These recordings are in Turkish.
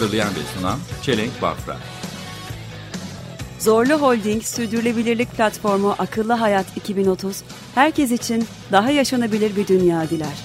Hazırlayan ve sunan Çelenk Bafra Zorlu Holding Sürdürülebilirlik Platformu Akıllı Hayat 2030, herkes için daha yaşanabilir bir dünya diler.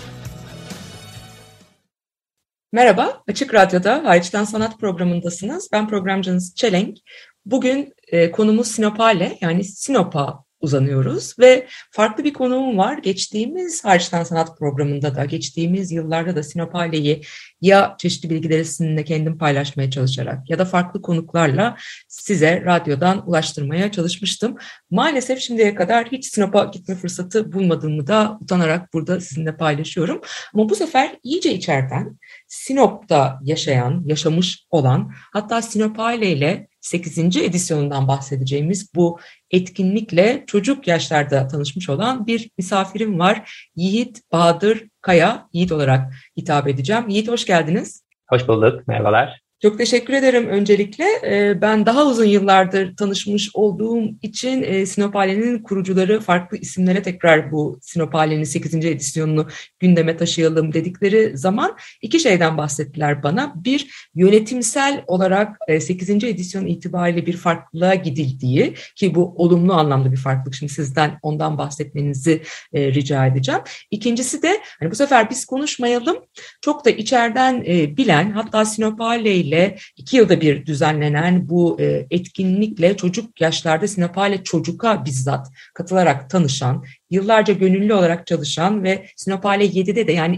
Merhaba, Açık Radyo'da Hariçten Sanat programındasınız. Ben programcınız Çelenk. Bugün e, konumuz Sinopale yani Sinop'a uzanıyoruz ve farklı bir konuğum var. Geçtiğimiz Hariçten Sanat programında da, geçtiğimiz yıllarda da Sinopale'yi ya çeşitli bilgileri sizinle kendim paylaşmaya çalışarak ya da farklı konuklarla size radyodan ulaştırmaya çalışmıştım. Maalesef şimdiye kadar hiç Sinop'a gitme fırsatı bulmadığımı da utanarak burada sizinle paylaşıyorum. Ama bu sefer iyice içeriden Sinop'ta yaşayan, yaşamış olan hatta Sinopale ile 8. edisyonundan bahsedeceğimiz bu etkinlikle çocuk yaşlarda tanışmış olan bir misafirim var. Yiğit Bahadır Kaya, Yiğit olarak hitap edeceğim. Yiğit hoş geldiniz. Hoş bulduk, merhabalar. Çok teşekkür ederim öncelikle. Ee, Ben daha uzun yıllardır tanışmış olduğum için e, Sinopale'nin kurucuları farklı isimlere tekrar bu Sinopale'nin 8. edisyonunu gündeme taşıyalım dedikleri zaman iki şeyden bahsettiler bana. Bir, yönetimsel olarak e, 8. edisyon itibariyle bir farklılığa gidildiği ki bu olumlu anlamda bir farklılık. Şimdi sizden ondan bahsetmenizi e, rica edeceğim. İkincisi de hani bu sefer biz konuşmayalım. Çok da içeriden e, bilen hatta Sinopale ile iki yılda bir düzenlenen bu e, etkinlikle çocuk yaşlarda Sinopale çocuka bizzat katılarak tanışan, yıllarca gönüllü olarak çalışan ve Sinopale 7'de de yani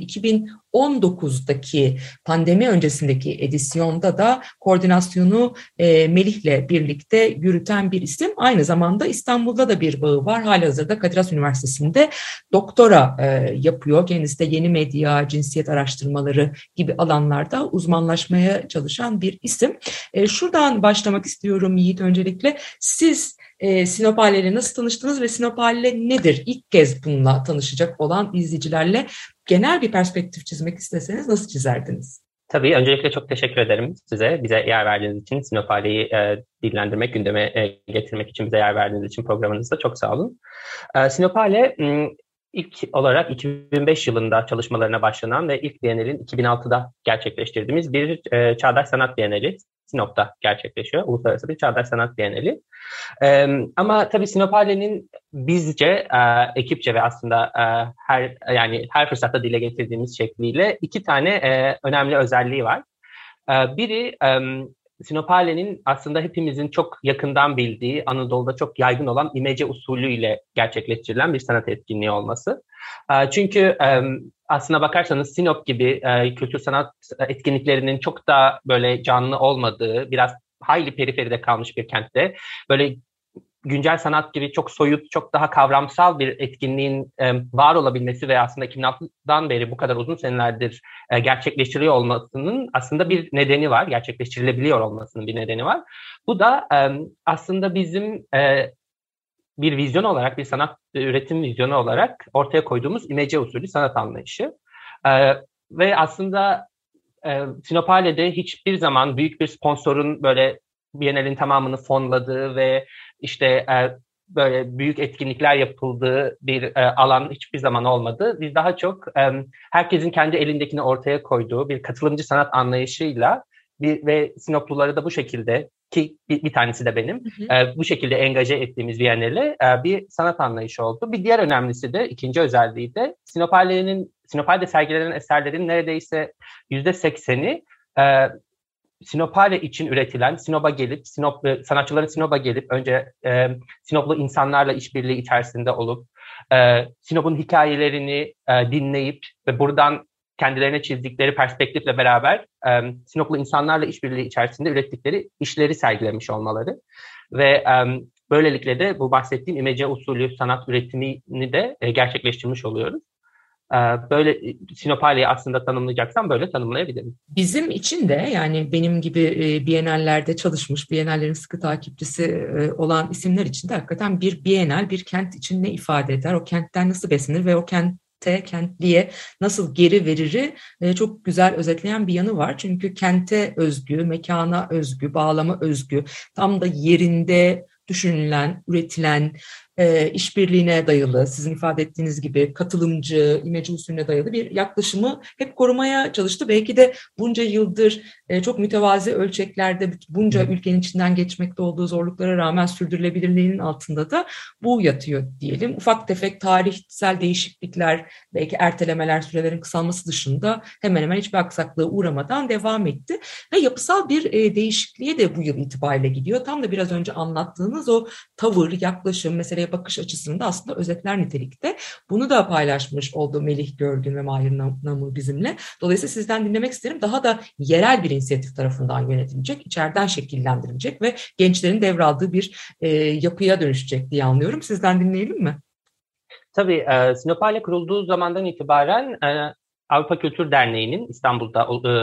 2019'daki pandemi öncesindeki edisyonda da koordinasyonu e, Melih'le birlikte yürüten bir isim. Aynı zamanda İstanbul'da da bir bağı var. Halihazırda Kadir Has Üniversitesi'nde doktora e, yapıyor. Kendisi de yeni medya, cinsiyet araştırmaları gibi alanlarda uzmanlaşmaya çalışan bir isim. E, şuradan başlamak istiyorum Yiğit öncelikle. Siz e, ile nasıl tanıştınız ve Sinopale nedir? İlk kez bununla tanışacak olan izleyicilerle genel bir perspektif çizmek isteseniz nasıl çizerdiniz? Tabii öncelikle çok teşekkür ederim size. Bize yer verdiğiniz için, Sinopale'yi e, dillendirmek, gündeme e, getirmek için bize yer verdiğiniz için programınızda çok sağ olun. E, Sinopale ilk olarak 2005 yılında çalışmalarına başlanan ve ilk Bienal'in 2006'da gerçekleştirdiğimiz bir e, Çağdaş Sanat Bienali. Sinop'ta gerçekleşiyor. Uluslararası bir Çağdaş Sanat Bienali. Ee, ama tabii Sinopale'nin bizce, e, ekipçe ve aslında e, her yani her fırsatta dile getirdiğimiz şekliyle iki tane e, önemli özelliği var. E, biri e, Sinopale'nin aslında hepimizin çok yakından bildiği, Anadolu'da çok yaygın olan imece usulüyle gerçekleştirilen bir sanat etkinliği olması. E, çünkü aslına bakarsanız Sinop gibi e, kültür sanat etkinliklerinin çok da böyle canlı olmadığı, biraz hayli periferide kalmış bir kentte böyle güncel sanat gibi çok soyut, çok daha kavramsal bir etkinliğin e, var olabilmesi ve aslında 2006'dan beri bu kadar uzun senelerdir e, gerçekleştiriliyor olmasının aslında bir nedeni var. Gerçekleştirilebiliyor olmasının bir nedeni var. Bu da e, aslında bizim e, bir vizyon olarak, bir sanat üretim vizyonu olarak ortaya koyduğumuz imece usulü sanat anlayışı. E, ve aslında e, Sinopale'de hiçbir zaman büyük bir sponsorun böyle Bienal'in tamamını fonladığı ve işte e, böyle büyük etkinlikler yapıldığı bir e, alan hiçbir zaman olmadı. Biz daha çok e, herkesin kendi elindekini ortaya koyduğu bir katılımcı sanat anlayışıyla bir, ve Sinopluları da bu şekilde ki bir, bir tanesi de benim hı hı. E, bu şekilde engaje ettiğimiz Bienal'e e, bir sanat anlayışı oldu. Bir diğer önemlisi de ikinci özelliği de Sinopale'nin Sinopale'de sergilenen eserlerin neredeyse yüzde sekseni e, Sinopale için üretilen, Sinop'a gelip, Sinop, sanatçıların Sinop'a gelip önce e, Sinoplu insanlarla işbirliği içerisinde olup, e, Sinop'un hikayelerini e, dinleyip ve buradan kendilerine çizdikleri perspektifle beraber e, Sinoplu insanlarla işbirliği içerisinde ürettikleri işleri sergilemiş olmaları. Ve e, böylelikle de bu bahsettiğim imece usulü sanat üretimini de e, gerçekleştirmiş oluyoruz. E, böyle Sinopale'yi aslında tanımlayacaksam böyle tanımlayabilirim. Bizim için de yani benim gibi e, Bienallerde çalışmış, Bienallerin sıkı takipçisi e, olan isimler için de hakikaten bir Bienal bir kent için ne ifade eder, o kentten nasıl beslenir ve o kent kente, kentliye nasıl geri veriri e, çok güzel özetleyen bir yanı var. Çünkü kente özgü, mekana özgü, bağlama özgü, tam da yerinde düşünülen, üretilen, e, işbirliğine dayalı, sizin ifade ettiğiniz gibi katılımcı, imece usulüne dayalı bir yaklaşımı hep korumaya çalıştı. Belki de bunca yıldır e, çok mütevazi ölçeklerde bunca ülkenin içinden geçmekte olduğu zorluklara rağmen sürdürülebilirliğinin altında da bu yatıyor diyelim. Ufak tefek tarihsel değişiklikler, belki ertelemeler, sürelerin kısalması dışında hemen hemen hiçbir aksaklığa uğramadan devam etti. Ve yapısal bir e, değişikliğe de bu yıl itibariyle gidiyor. Tam da biraz önce anlattığınız o tavır, yaklaşım, mesela bakış açısını da aslında özetler nitelikte. Bunu da paylaşmış oldu Melih Görgün ve Mahir Namur bizimle. Dolayısıyla sizden dinlemek isterim. Daha da yerel bir inisiyatif tarafından yönetilecek, içeriden şekillendirilecek ve gençlerin devraldığı bir e, yapıya dönüşecek diye anlıyorum. Sizden dinleyelim mi? Tabii, e, Sinopale kurulduğu zamandan itibaren e, Avrupa Kültür Derneği'nin İstanbul'da e,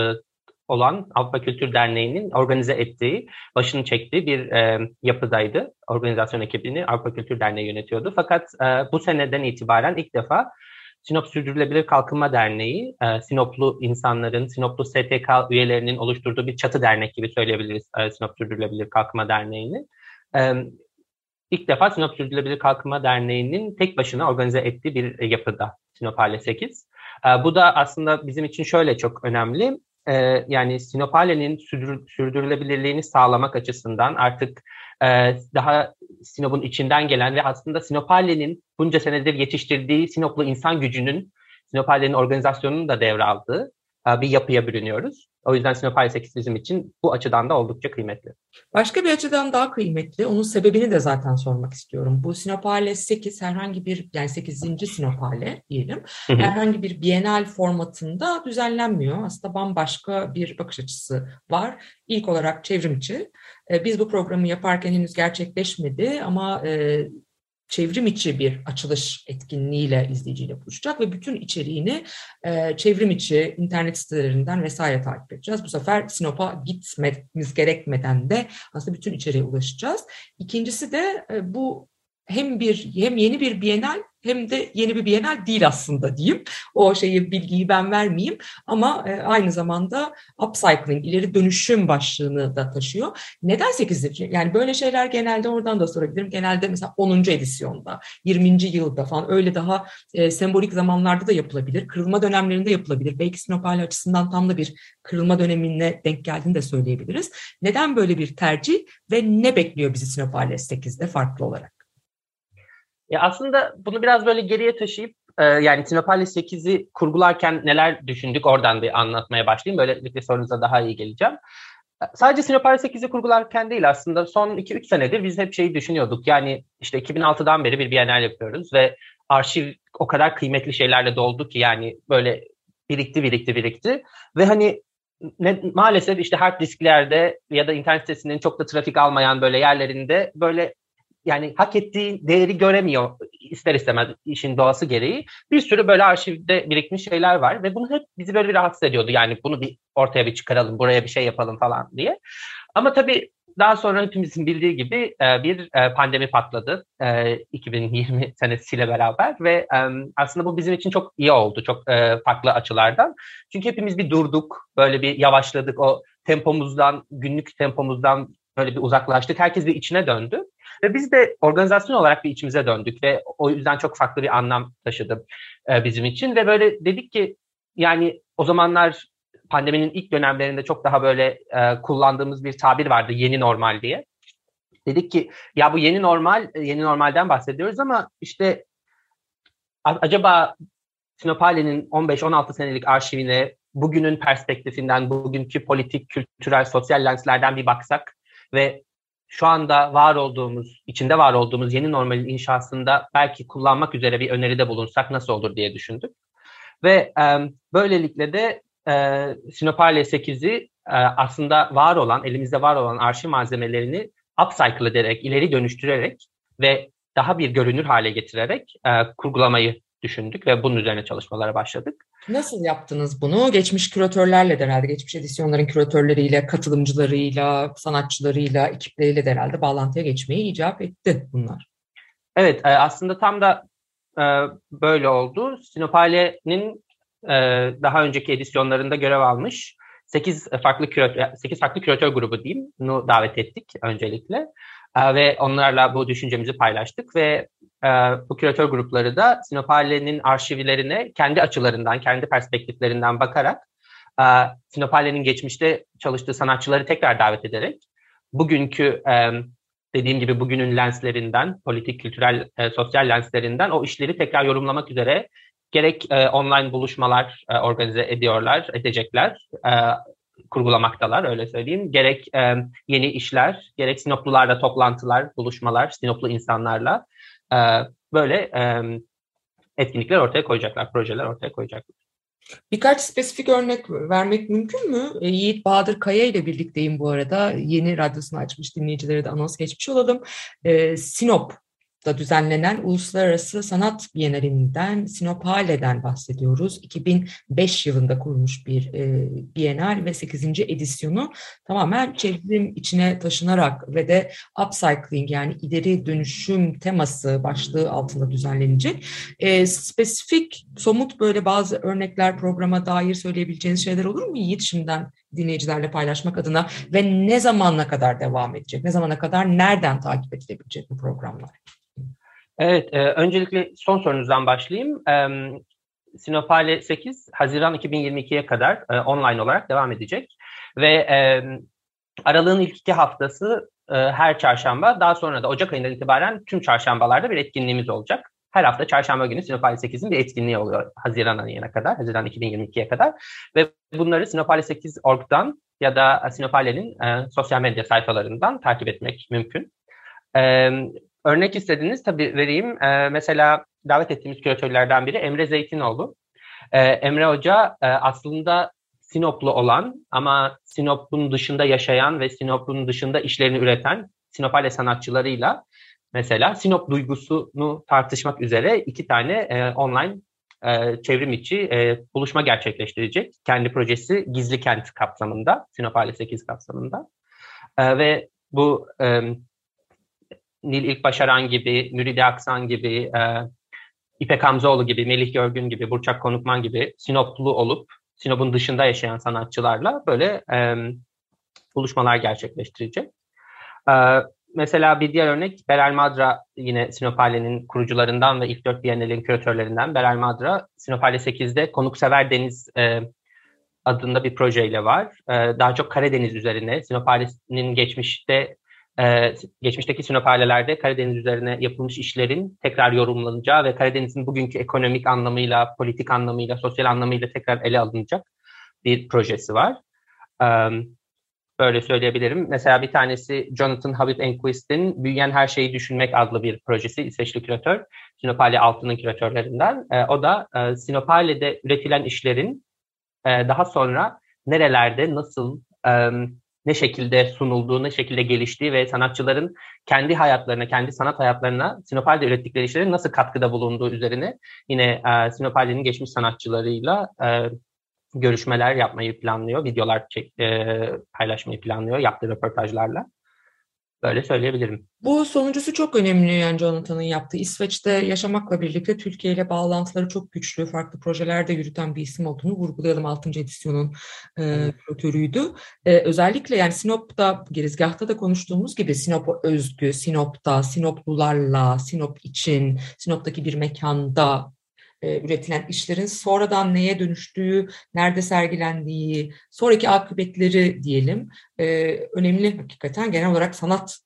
olan Avrupa Kültür Derneği'nin organize ettiği, başını çektiği bir e, yapıdaydı. Organizasyon ekibini Avrupa Kültür Derneği yönetiyordu. Fakat e, bu seneden itibaren ilk defa Sinop Sürdürülebilir Kalkınma Derneği, e, Sinoplu insanların, Sinoplu STK üyelerinin oluşturduğu bir çatı dernek gibi söyleyebiliriz e, Sinop Sürdürülebilir Kalkınma Derneği'ni. E, ilk defa Sinop Sürdürülebilir Kalkınma Derneği'nin tek başına organize ettiği bir yapıda Sinop Hale 8. E, bu da aslında bizim için şöyle çok önemli e, yani Sinopale'nin sürdür, sürdürülebilirliğini sağlamak açısından artık e, daha Sinop'un içinden gelen ve aslında Sinopale'nin bunca senedir yetiştirdiği Sinoplu insan gücünün Sinopale'nin organizasyonunu da devraldığı bir yapıya bürünüyoruz. O yüzden Sinopale 8 bizim için bu açıdan da oldukça kıymetli. Başka bir açıdan daha kıymetli, onun sebebini de zaten sormak istiyorum. Bu Sinopale 8 herhangi bir, yani 8. Sinopale diyelim, herhangi bir bienal formatında düzenlenmiyor. Aslında bambaşka bir bakış açısı var. İlk olarak çevrimçi. E, biz bu programı yaparken henüz gerçekleşmedi ama e, çevrim içi bir açılış etkinliğiyle izleyiciyle buluşacak ve bütün içeriğini e, çevrim içi internet sitelerinden vesaire takip edeceğiz. Bu sefer Sinop'a gitmemiz gerekmeden de aslında bütün içeriğe ulaşacağız. İkincisi de e, bu hem bir hem yeni bir bienal hem de yeni bir bienal değil aslında diyeyim. O şeyi bilgiyi ben vermeyeyim ama e, aynı zamanda upcycling, ileri dönüşüm başlığını da taşıyor. Neden 8. Yani böyle şeyler genelde oradan da sorabilirim. Genelde mesela 10. edisyonda, 20. yılda falan öyle daha e, sembolik zamanlarda da yapılabilir. Kırılma dönemlerinde yapılabilir. Belki Sinopali açısından tam da bir kırılma dönemine denk geldiğini de söyleyebiliriz. Neden böyle bir tercih ve ne bekliyor bizi Sinopali 8'de farklı olarak? Ya aslında bunu biraz böyle geriye taşıyıp e, yani Sinopali 8'i kurgularken neler düşündük oradan bir anlatmaya başlayayım. Böylelikle sorunuza daha iyi geleceğim. E, sadece Sinopali 8'i kurgularken değil aslında son 2-3 senedir biz hep şeyi düşünüyorduk. Yani işte 2006'dan beri bir Bienal yapıyoruz ve arşiv o kadar kıymetli şeylerle doldu ki yani böyle birikti birikti birikti ve hani ne, maalesef işte hard disklerde ya da internet sitesinin çok da trafik almayan böyle yerlerinde böyle yani hak ettiği değeri göremiyor ister istemez işin doğası gereği. Bir sürü böyle arşivde birikmiş şeyler var ve bunu hep bizi böyle bir rahatsız ediyordu. Yani bunu bir ortaya bir çıkaralım, buraya bir şey yapalım falan diye. Ama tabii daha sonra hepimizin bildiği gibi e, bir e, pandemi patladı 2020 e, senesiyle beraber ve aslında bu bizim için çok iyi oldu, çok farklı açılardan. Çünkü hepimiz bir durduk, böyle bir yavaşladık, o tempomuzdan, günlük tempomuzdan böyle bir uzaklaştık. Herkes bir içine döndü. Ve biz de organizasyon olarak bir içimize döndük ve o yüzden çok farklı bir anlam taşıdı e, bizim için. Ve böyle dedik ki yani o zamanlar pandeminin ilk dönemlerinde çok daha böyle e, kullandığımız bir tabir vardı yeni normal diye. Dedik ki ya bu yeni normal, yeni normalden bahsediyoruz ama işte acaba Sinopale'nin 15-16 senelik arşivine bugünün perspektifinden, bugünkü politik, kültürel, sosyal lenslerden bir baksak ve şu anda var olduğumuz, içinde var olduğumuz yeni normalin inşasında belki kullanmak üzere bir öneride bulunsak nasıl olur diye düşündük. Ve e, böylelikle de e, Sinopale 8'i e, aslında var olan, elimizde var olan arşiv malzemelerini upcycle ederek, ileri dönüştürerek ve daha bir görünür hale getirerek e, kurgulamayı düşündük ve bunun üzerine çalışmalara başladık. Nasıl yaptınız bunu? Geçmiş küratörlerle de herhalde, geçmiş edisyonların küratörleriyle, katılımcılarıyla, sanatçılarıyla, ekipleriyle de herhalde bağlantıya geçmeyi icap etti bunlar. Evet, e, aslında tam da e, böyle oldu. Sinopale'nin e, daha önceki edisyonlarında görev almış 8 farklı küratör, 8 farklı küratör grubu diyeyim, bunu davet ettik öncelikle. Ve onlarla bu düşüncemizi paylaştık ve bu küratör grupları da Sinopale'nin arşivlerine kendi açılarından, kendi perspektiflerinden bakarak Sinopale'nin geçmişte çalıştığı sanatçıları tekrar davet ederek bugünkü dediğim gibi bugünün lenslerinden, politik, kültürel, sosyal lenslerinden o işleri tekrar yorumlamak üzere gerek e, online buluşmalar e, organize ediyorlar, edecekler, e, kurgulamaktalar öyle söyleyeyim. Gerek e, yeni işler, gerek Sinoplularla toplantılar, buluşmalar, Sinoplu insanlarla e, böyle etkinlikler ortaya koyacaklar, projeler ortaya koyacaklar. Birkaç spesifik örnek vermek mümkün mü? E, Yiğit Bahadır Kaya ile birlikteyim bu arada. Yeni radyosunu açmış dinleyicilere de anons geçmiş olalım. E, Sinop da düzenlenen Uluslararası Sanat Bienalinden Sinopale'den bahsediyoruz. 2005 yılında kurulmuş bir e, bienal ve 8. edisyonu tamamen çevrim içine taşınarak ve de upcycling yani ileri dönüşüm teması başlığı altında düzenlenecek. E, spesifik, somut böyle bazı örnekler programa dair söyleyebileceğiniz şeyler olur mu Yiğit şimdiden dinleyicilerle paylaşmak adına ve ne zamana kadar devam edecek? Ne zamana kadar nereden takip edilebilecek bu programlar? Evet, e, öncelikle son sorunuzdan başlayayım. E, Sinopale 8 Haziran 2022'ye kadar e, online olarak devam edecek ve e, aralığın ilk iki haftası e, her çarşamba, daha sonra da Ocak ayından itibaren tüm çarşambalarda bir etkinliğimiz olacak. Her hafta çarşamba günü Sinopale 8'in bir etkinliği oluyor Haziran ayına kadar, Haziran 2022'ye kadar. Ve bunları Sinopale 8 org'dan ya da Sinopale'nin e, sosyal medya sayfalarından takip etmek mümkün. E, Örnek istediniz tabii vereyim. Ee, mesela davet ettiğimiz küratörlerden biri Emre Zeytinoğlu. Ee, Emre Hoca e, aslında Sinoplu olan ama Sinop'un dışında yaşayan ve Sinop'un dışında işlerini üreten Sinopale sanatçılarıyla mesela Sinop duygusunu tartışmak üzere iki tane e, online e, çevrim içi e, buluşma gerçekleştirecek. Kendi projesi Gizli Kent kapsamında, Sinopale 8 kapsamında. E, ve bu e, Nil İlk Başaran gibi, Müride Aksan gibi, e, İpek Hamzoğlu gibi, Melih Görgün gibi, Burçak Konukman gibi Sinoplu olup Sinop'un dışında yaşayan sanatçılarla böyle e, buluşmalar gerçekleştirecek. E, mesela bir diğer örnek Beral Madra yine Sinopale'nin kurucularından ve ilk dört Biennale'nin küratörlerinden Beral Madra Sinopale 8'de Konuksever Deniz e, adında bir projeyle var. E, daha çok Karadeniz üzerine Sinopale'nin geçmişte ee, geçmişteki sinopalelerde Karadeniz üzerine yapılmış işlerin tekrar yorumlanacağı ve Karadeniz'in bugünkü ekonomik anlamıyla, politik anlamıyla, sosyal anlamıyla tekrar ele alınacak bir projesi var. Ee, böyle söyleyebilirim. Mesela bir tanesi Jonathan Habib Enquist'in Büyüyen Her Şeyi Düşünmek adlı bir projesi, İsveçli küratör. Sinopale Altı'nın küratörlerinden. Ee, o da e, Sinopale'de üretilen işlerin e, daha sonra nerelerde, nasıl, e, ne şekilde sunulduğu, ne şekilde geliştiği ve sanatçıların kendi hayatlarına, kendi sanat hayatlarına Sinopal'de ürettikleri işlerin nasıl katkıda bulunduğu üzerine yine e, Sinopal'in geçmiş sanatçılarıyla e, görüşmeler yapmayı planlıyor, videolar çek, e, paylaşmayı planlıyor yaptığı röportajlarla. Böyle söyleyebilirim. Bu sonuncusu çok önemli yani Jonathan'ın yaptığı. İsveç'te yaşamakla birlikte Türkiye ile bağlantıları çok güçlü. Farklı projelerde yürüten bir isim olduğunu vurgulayalım. 6. edisyonun e, küratörüydü. E, özellikle yani Sinop'ta, Gerizgah'ta da konuştuğumuz gibi Sinop'a özgü, Sinop'ta, Sinoplularla, Sinop için, Sinop'taki bir mekanda e, üretilen işlerin sonradan neye dönüştüğü, nerede sergilendiği, sonraki akıbetleri diyelim e, önemli hakikaten genel olarak sanat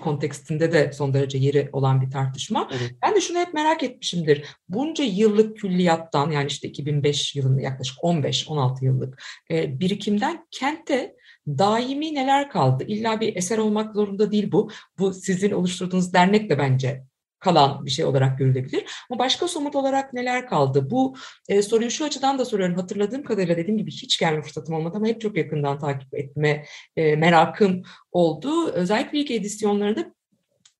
kontekstinde de son derece yeri olan bir tartışma. Evet. Ben de şunu hep merak etmişimdir. Bunca yıllık külliyattan yani işte 2005 yılında yaklaşık 15-16 yıllık e, birikimden kente daimi neler kaldı? İlla bir eser olmak zorunda değil bu. Bu sizin oluşturduğunuz dernek de bence kalan bir şey olarak görülebilir. Ama başka somut olarak neler kaldı? Bu e, soruyu şu açıdan da soruyorum. Hatırladığım kadarıyla dediğim gibi hiç gelme fırsatım olmadı ama hep çok yakından takip etme e, merakım oldu. Özellikle ilk edisyonlarında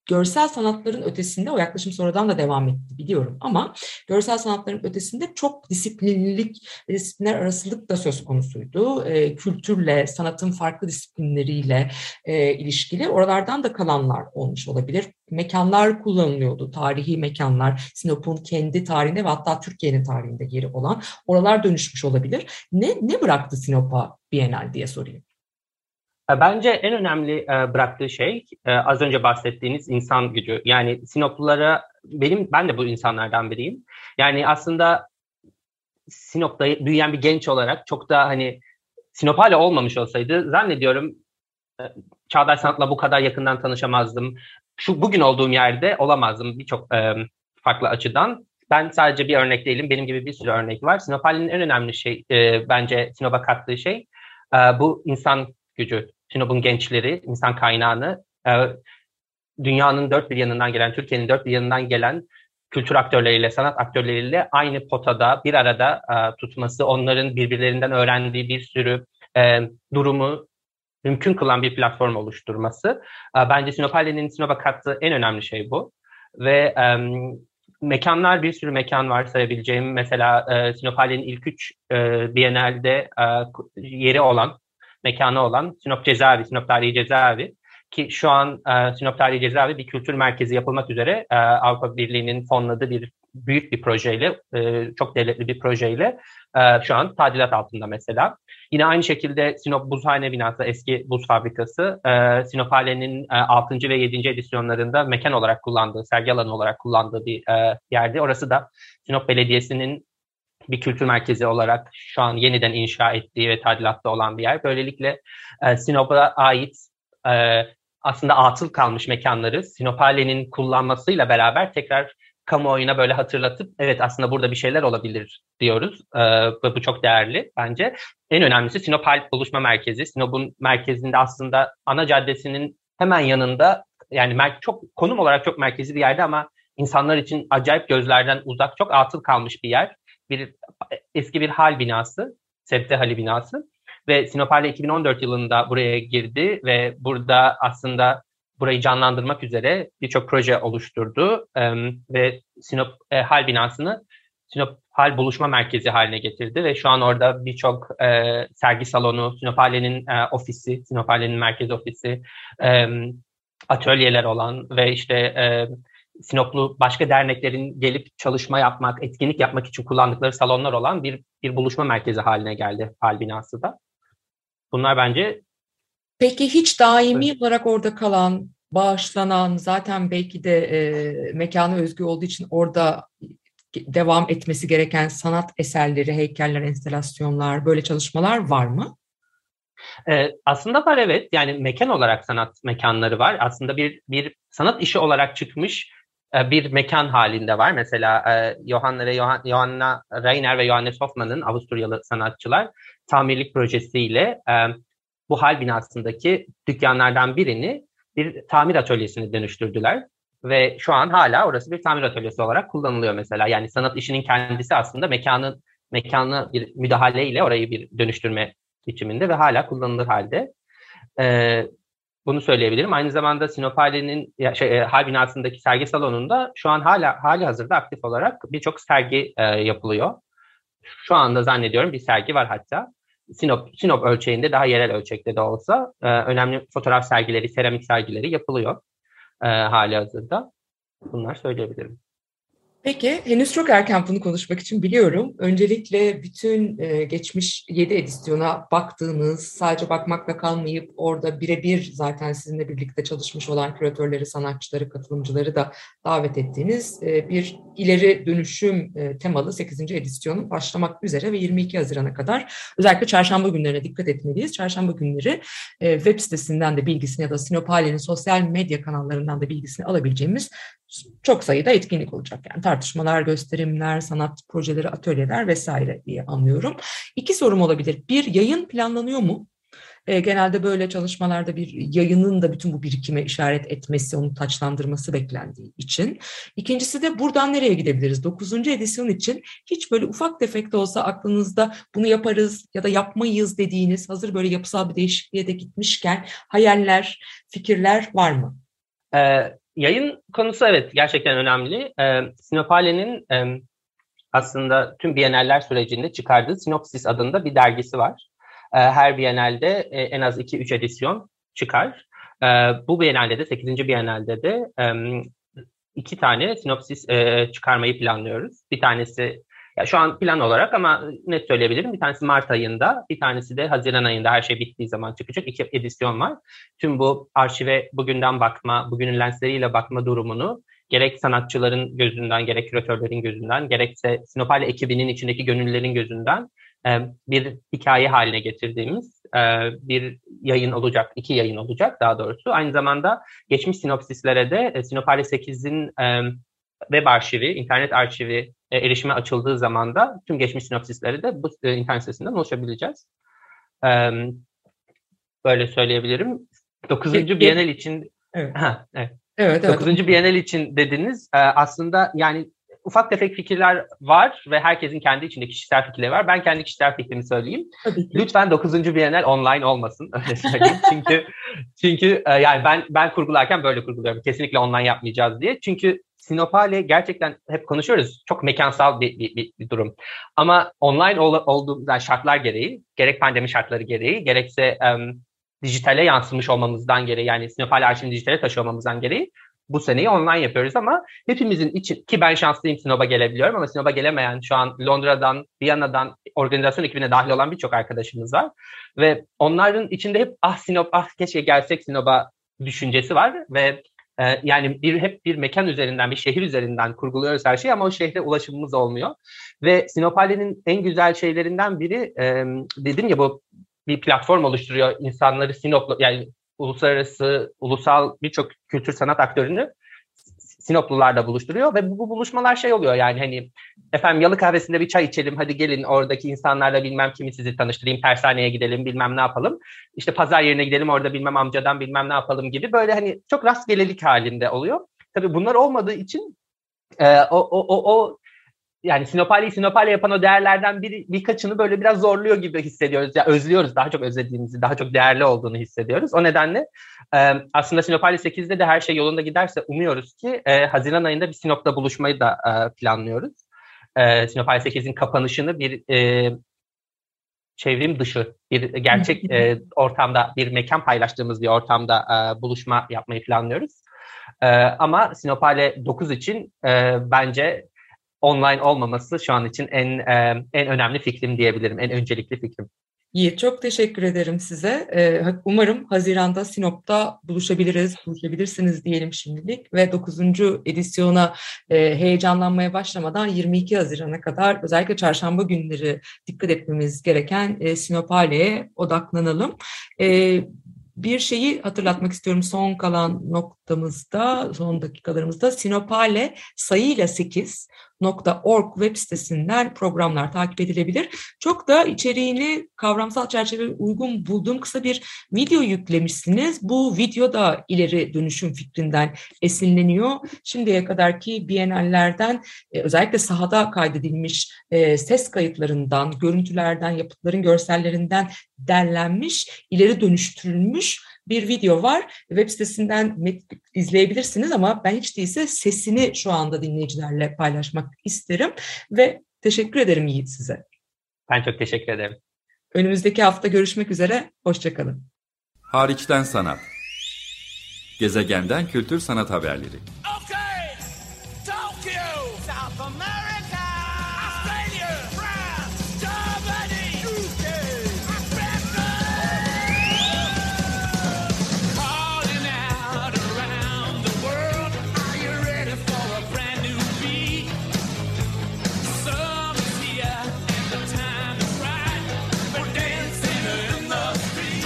görsel sanatların ötesinde o yaklaşım sonradan da devam etti biliyorum ama görsel sanatların ötesinde çok disiplinlilik ve disiplinler arasılık da söz konusuydu. E, kültürle, sanatın farklı disiplinleriyle e, ilişkili oralardan da kalanlar olmuş olabilir. Mekanlar kullanılıyordu, tarihi mekanlar, Sinop'un kendi tarihinde ve hatta Türkiye'nin tarihinde yeri olan oralar dönüşmüş olabilir. Ne, ne bıraktı Sinop'a Bienal diye sorayım. E, bence en önemli e, bıraktığı şey e, az önce bahsettiğiniz insan gücü. Yani Sinoplulara benim ben de bu insanlardan biriyim. Yani aslında Sinop'ta büyüyen bir genç olarak çok da hani Sinop hala olmamış olsaydı zannediyorum çağdaş sanatla bu kadar yakından tanışamazdım. Şu bugün olduğum yerde olamazdım birçok farklı açıdan. Ben sadece bir örnek değilim. Benim gibi bir sürü örnek var. Sinop halinin en önemli şey bence Sinop'a kattığı şey bu insan gücü. Sinop'un gençleri, insan kaynağını e, dünyanın dört bir yanından gelen, Türkiye'nin dört bir yanından gelen kültür aktörleriyle, sanat aktörleriyle aynı potada bir arada e, tutması, onların birbirlerinden öğrendiği bir sürü e, durumu mümkün kılan bir platform oluşturması. E, bence Sinopale'nin Sinop'a kattığı en önemli şey bu. Ve e, mekanlar, bir sürü mekan var sayabileceğim. Mesela e, Sinopale'nin ilk üç e, Biennale'de e, yeri olan mekanı olan Sinop Cezaevi, Sinop Tarihi Cezaevi ki şu an e, Sinop Tarihi Cezaevi bir kültür merkezi yapılmak üzere e, Avrupa Birliği'nin fonladığı bir büyük bir projeyle, e, çok devletli bir projeyle e, şu an tadilat altında mesela. Yine aynı şekilde Sinop Buzhane binası, eski buz fabrikası, e, Sinop Hale'nin e, 6. ve 7. edisyonlarında mekan olarak kullandığı, sergi alanı olarak kullandığı bir e, yerdi. Orası da Sinop Belediyesi'nin bir kültür merkezi olarak şu an yeniden inşa ettiği ve tadilatta olan bir yer. Böylelikle e, Sinop'a ait e, aslında atıl kalmış mekanları Sinopale'nin kullanmasıyla beraber tekrar kamuoyuna böyle hatırlatıp evet aslında burada bir şeyler olabilir diyoruz. Ee, bu çok değerli bence. En önemlisi Sinop Halk Buluşma Merkezi. Sinop'un merkezinde aslında ana caddesinin hemen yanında yani çok konum olarak çok merkezi bir yerde ama insanlar için acayip gözlerden uzak çok atıl kalmış bir yer bir eski bir hal binası, Sebze Hali binası ve Sinopale 2014 yılında buraya girdi ve burada aslında burayı canlandırmak üzere birçok proje oluşturdu e, ve Sinop e, Hal binasını Sinop Hal Buluşma Merkezi haline getirdi ve şu an orada birçok e, sergi salonu, Sinop Hale'nin e, ofisi, Sinop Hale'nin merkez ofisi, e, atölyeler olan ve işte e, Sinoplu başka derneklerin gelip çalışma yapmak, etkinlik yapmak için kullandıkları salonlar olan bir bir buluşma merkezi haline geldi hal binası da. Bunlar bence Peki hiç daimi evet. olarak orada kalan, bağışlanan, zaten belki de e, mekanı özgü olduğu için orada devam etmesi gereken sanat eserleri, heykeller, enstalasyonlar, böyle çalışmalar var mı? Ee, aslında var evet. Yani mekan olarak sanat mekanları var. Aslında bir bir sanat işi olarak çıkmış bir mekan halinde var. Mesela e, Johanna ve Johanna Reiner ve Johannes Hoffmann'ın Avusturyalı sanatçılar tamirlik projesiyle e, bu hal binasındaki dükkanlardan birini bir tamir atölyesine dönüştürdüler. Ve şu an hala orası bir tamir atölyesi olarak kullanılıyor mesela. Yani sanat işinin kendisi aslında mekanın mekanı bir müdahaleyle orayı bir dönüştürme biçiminde ve hala kullanılır halde. Ee, bunu söyleyebilirim. Aynı zamanda Sinopale'nin şey, e, hal binasındaki sergi salonunda şu an hala hali hazırda aktif olarak birçok sergi e, yapılıyor. Şu anda zannediyorum bir sergi var hatta. Sinop, Sinop ölçeğinde daha yerel ölçekte de olsa e, önemli fotoğraf sergileri, seramik sergileri yapılıyor e, hali hazırda. Bunlar söyleyebilirim. Peki, henüz çok erken bunu konuşmak için biliyorum. Öncelikle bütün e, geçmiş 7 edisyona baktığınız, sadece bakmakla kalmayıp orada birebir zaten sizinle birlikte çalışmış olan küratörleri, sanatçıları, katılımcıları da davet ettiğiniz e, bir ileri dönüşüm e, temalı 8. edisyonun başlamak üzere ve 22 Haziran'a kadar özellikle çarşamba günlerine dikkat etmeliyiz. Çarşamba günleri e, web sitesinden de bilgisini ya da Sinopale'nin sosyal medya kanallarından da bilgisini alabileceğimiz çok sayıda etkinlik olacak. Yani tartışmalar, gösterimler, sanat projeleri, atölyeler vesaire diye anlıyorum. İki sorum olabilir. Bir, yayın planlanıyor mu? E, genelde böyle çalışmalarda bir yayının da bütün bu birikime işaret etmesi, onu taçlandırması beklendiği için. İkincisi de buradan nereye gidebiliriz? Dokuzuncu edisyon için hiç böyle ufak tefek de olsa aklınızda bunu yaparız ya da yapmayız dediğiniz hazır böyle yapısal bir değişikliğe de gitmişken hayaller, fikirler var mı? Ee, yayın konusu evet gerçekten önemli. E, Sinopale'nin e, aslında tüm Biennaller sürecinde çıkardığı Sinopsis adında bir dergisi var. E, her Biennalde e, en az 2-3 edisyon çıkar. E, bu Biennalde de 8. Biennalde de e, iki tane sinopsis e, çıkarmayı planlıyoruz. Bir tanesi ya şu an plan olarak ama net söyleyebilirim. Bir tanesi Mart ayında, bir tanesi de Haziran ayında her şey bittiği zaman çıkacak. İki edisyon var. Tüm bu arşive bugünden bakma, bugünün lensleriyle bakma durumunu gerek sanatçıların gözünden, gerek küratörlerin gözünden, gerekse Sinopale ekibinin içindeki gönüllülerin gözünden e, bir hikaye haline getirdiğimiz e, bir yayın olacak, iki yayın olacak daha doğrusu. Aynı zamanda geçmiş sinopsislere de e, Sinopale 8'in web arşivi, internet arşivi erişime açıldığı zaman da tüm geçmiş sinopsisleri de bu internet sitesinden ulaşabileceğiz. Böyle söyleyebilirim. 9. Bienal için Evet. Ha, evet. Evet, evet. 9. Bienal için dediniz. Aslında yani ufak tefek fikirler var ve herkesin kendi içinde kişisel fikirleri var. Ben kendi kişisel fikrimi söyleyeyim. Lütfen 9. Bienal online olmasın öyle söyleyeyim. çünkü çünkü e, yani ben ben kurgularken böyle kurguluyorum. Kesinlikle online yapmayacağız diye. Çünkü Sinopale gerçekten hep konuşuyoruz. Çok mekansal bir, bir, bir, bir durum. Ama online ol, olduğu yani şartlar gereği, gerek pandemi şartları gereği, gerekse um, dijitale yansımış olmamızdan gereği, yani Sinopale arşivini dijitale taşıyor olmamızdan gereği bu seneyi online yapıyoruz ama hepimizin için ki ben şanslıyım Sinop'a gelebiliyorum ama Sinop'a gelemeyen şu an Londra'dan, Viyana'dan organizasyon ekibine dahil olan birçok arkadaşımız var. Ve onların içinde hep ah Sinop, ah keşke gelsek Sinop'a düşüncesi var ve e, yani bir hep bir mekan üzerinden, bir şehir üzerinden kurguluyoruz her şeyi ama o şehre ulaşımımız olmuyor. Ve Sinopale'nin en güzel şeylerinden biri e, dedim ya bu bir platform oluşturuyor insanları Sinop'la yani uluslararası, ulusal birçok kültür sanat aktörünü Sinoplularla buluşturuyor ve bu, bu buluşmalar şey oluyor yani hani efendim yalı kahvesinde bir çay içelim hadi gelin oradaki insanlarla bilmem kimi sizi tanıştırayım tersaneye gidelim bilmem ne yapalım işte pazar yerine gidelim orada bilmem amcadan bilmem ne yapalım gibi böyle hani çok rastgelelik halinde oluyor. Tabii bunlar olmadığı için e, o, o, o, o yani Sinopali'yi Sinopali yapan o değerlerden bir, birkaçını böyle biraz zorluyor gibi hissediyoruz. Ya yani özlüyoruz, daha çok özlediğimizi, daha çok değerli olduğunu hissediyoruz. O nedenle e, aslında Sinopali 8'de de her şey yolunda giderse umuyoruz ki e, Haziran ayında bir Sinop'ta buluşmayı da e, planlıyoruz. E, Sinopali 8'in kapanışını bir e, çevrim dışı bir gerçek e, ortamda bir mekan paylaştığımız bir ortamda e, buluşma yapmayı planlıyoruz. E, ama Sinopale 9 için e, bence online olmaması şu an için en e, en önemli fikrim diyebilirim, en öncelikli fikrim. İyi, çok teşekkür ederim size. Ee, umarım Haziran'da Sinop'ta buluşabiliriz, buluşabilirsiniz diyelim şimdilik. Ve 9. edisyona e, heyecanlanmaya başlamadan 22 Haziran'a kadar özellikle çarşamba günleri dikkat etmemiz gereken e, Sinopale'ye odaklanalım. E, bir şeyi hatırlatmak istiyorum son kalan noktamızda, son dakikalarımızda Sinopale sayıyla 8 .org web sitesinden programlar takip edilebilir. Çok da içeriğini kavramsal çerçeve uygun bulduğum kısa bir video yüklemişsiniz. Bu video da ileri dönüşüm fikrinden esinleniyor. Şimdiye kadarki Biennallerden e, özellikle sahada kaydedilmiş e, ses kayıtlarından, görüntülerden, yapıtların görsellerinden derlenmiş, ileri dönüştürülmüş bir video var. Web sitesinden izleyebilirsiniz ama ben hiç değilse sesini şu anda dinleyicilerle paylaşmak isterim ve teşekkür ederim Yiğit size. Ben çok teşekkür ederim. Önümüzdeki hafta görüşmek üzere, hoşçakalın. Hariçten Sanat Gezegenden Kültür Sanat Haberleri Okay,